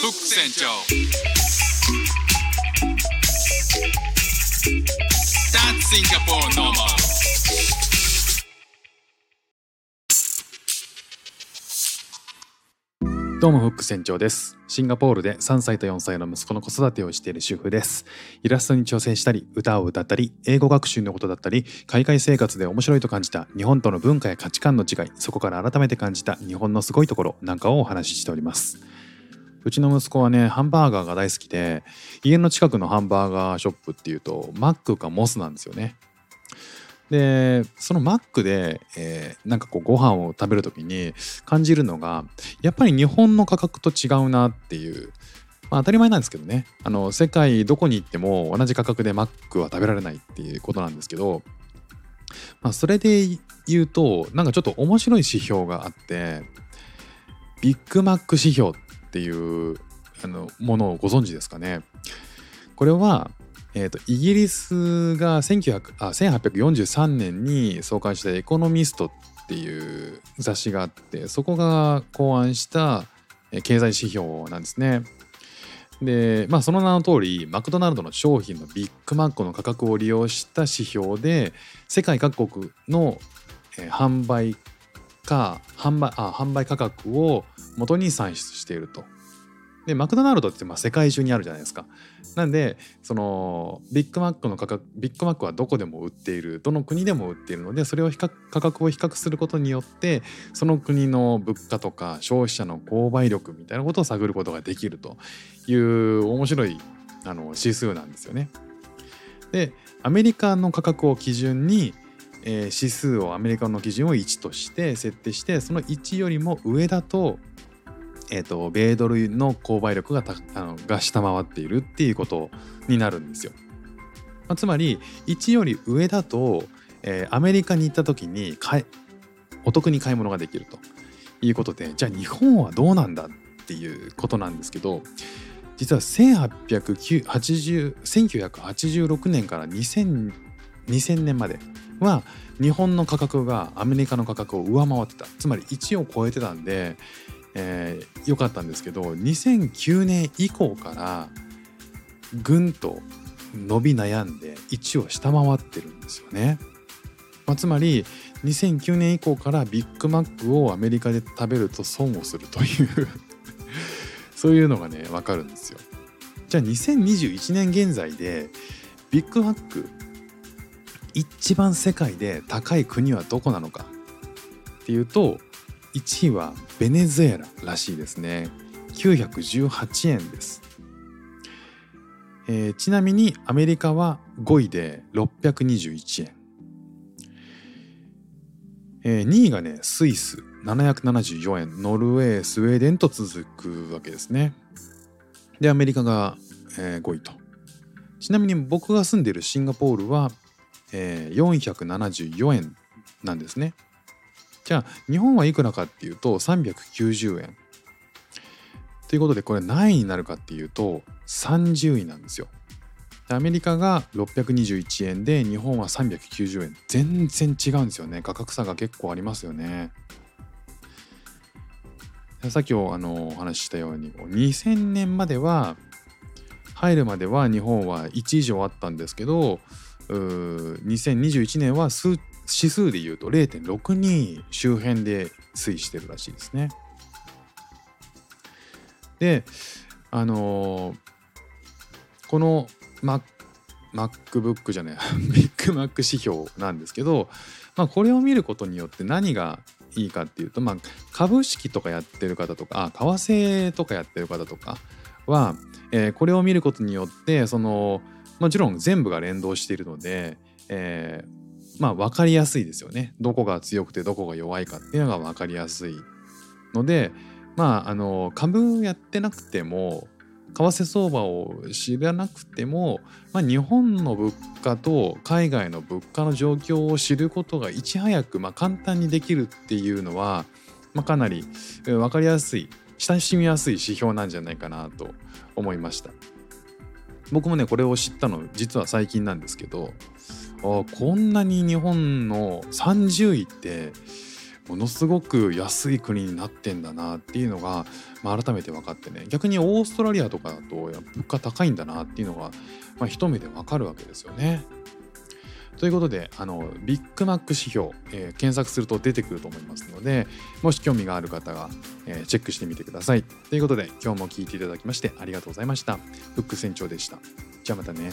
フック船長どうもフック船長です。シンガポールで3歳と4歳の息子の子育てをしている主婦です。イラストに挑戦したり、歌を歌ったり、英語学習のことだったり、海外生活で面白いと感じた日本との文化や価値観の違い、そこから改めて感じた日本のすごいところなんかをお話ししております。うちの息子はね、ハンバーガーが大好きで、家の近くのハンバーガーショップっていうと、マックかモスなんですよね。でそのマックで、えーなんかこうご飯を食べる時に感じるのがやっぱり日本の価格と違うなっていう、まあ、当たり前なんですけどねあの世界どこに行っても同じ価格でマックは食べられないっていうことなんですけど、まあ、それで言うとなんかちょっと面白い指標があってビッグマック指標っっていうあのものをご存知ですかねこれはえー、とイギリスが1900あ1843年に創刊した「エコノミスト」っていう雑誌があってそこが考案した経済指標なんですね。でまあその名の通りマクドナルドの商品のビッグマックの価格を利用した指標で世界各国の、えー販売価販売あ販売価格を元に算出していると。でマクドナルドってまあ世界中にあるじゃないですか。なんでそのビッグマックの価格ビッグマックはどこでも売っているどの国でも売っているのでそれを比較価格を比較することによってその国の物価とか消費者の購買力みたいなことを探ることができるという面白いあの指数なんですよね。でアメリカの価格を基準に、えー指数をアメリカの基準を1として設定してその1よりも上だと,、えー、と米ドルの購買力がたあのが下回っているっていうことになるんですよ。まあ、つまり1より上だと、えーアメリカに行った時に買お得に買い物ができるということでじゃあ日本はどうなんだっていうことなんですけど実は1986年から2000 2000年までは日本の価格がアメリカの価格を上回ってたつまり1を超えてたんで、えーかったんですけど2009年以降からぐんと伸び悩んで1を下回ってるんですよね。まあ、つまり2009年以降からビッグマックをアメリカで食べると損をするという そういうのがね分かるんですよ。じゃあ2021年現在でビッグマック一番世界で高い国はどこなのか。っていうと1位はベネズエラらしいですね。918円です、えーちなみにアメリカは5位で621円、えー2位がねスイス。774円。ノルウェースウェーデンと続くわけですね。でアメリカが、えー5位と。ちなみに僕が住んでいるシンガポールは、えー474円なんですね。じゃあ日本はいくらかっていうと390円。ということでこれ何位になるかっていうと30位なんですよ。アメリカが621円で日本は390円。全然違うんですよね。価格差が結構ありますよね。さっきおあのお話ししたように2000年までは入るまでは日本は1以上あったんですけど2021年は数指数でいうと0.62周辺で推移してるらしいですね。であのーこの Mac MacBook じゃないビッグマック指標なんですけど、まあ、これを見ることによって何がいいかっていうと、まあ、株式とかやってる方とか為替とかやってる方とかは、えーこれを見ることによってそのもちろん全部が連動しているので、えーまあ分かりやすいですよね。どこが強くてどこが弱いかっていうのが分かりやすいのでまああの株をやってなくても為替相場を知らなくても、まあ、日本の物価と海外の物価の状況を知ることがいち早く、まあ、簡単にできるっていうのは、まあ、かなり分かりやすい親しみやすい指標なんじゃないかなと思いました僕もねこれを知ったの実は最近なんですけどあこんなに日本の30位ってものすごく安い国になってんだなっていうのが、まあ、改めて分かってね逆にオーストラリアとかだと物価高いんだなっていうのが、まあ、一目で分かるわけですよね。ということであのビッグマック指標、えー、検索すると出てくると思いますのでもし興味がある方は、えー、チェックしてみてください。ということで今日も聴いていただきましてありがとうございました。フック船長でした。じゃあまたね。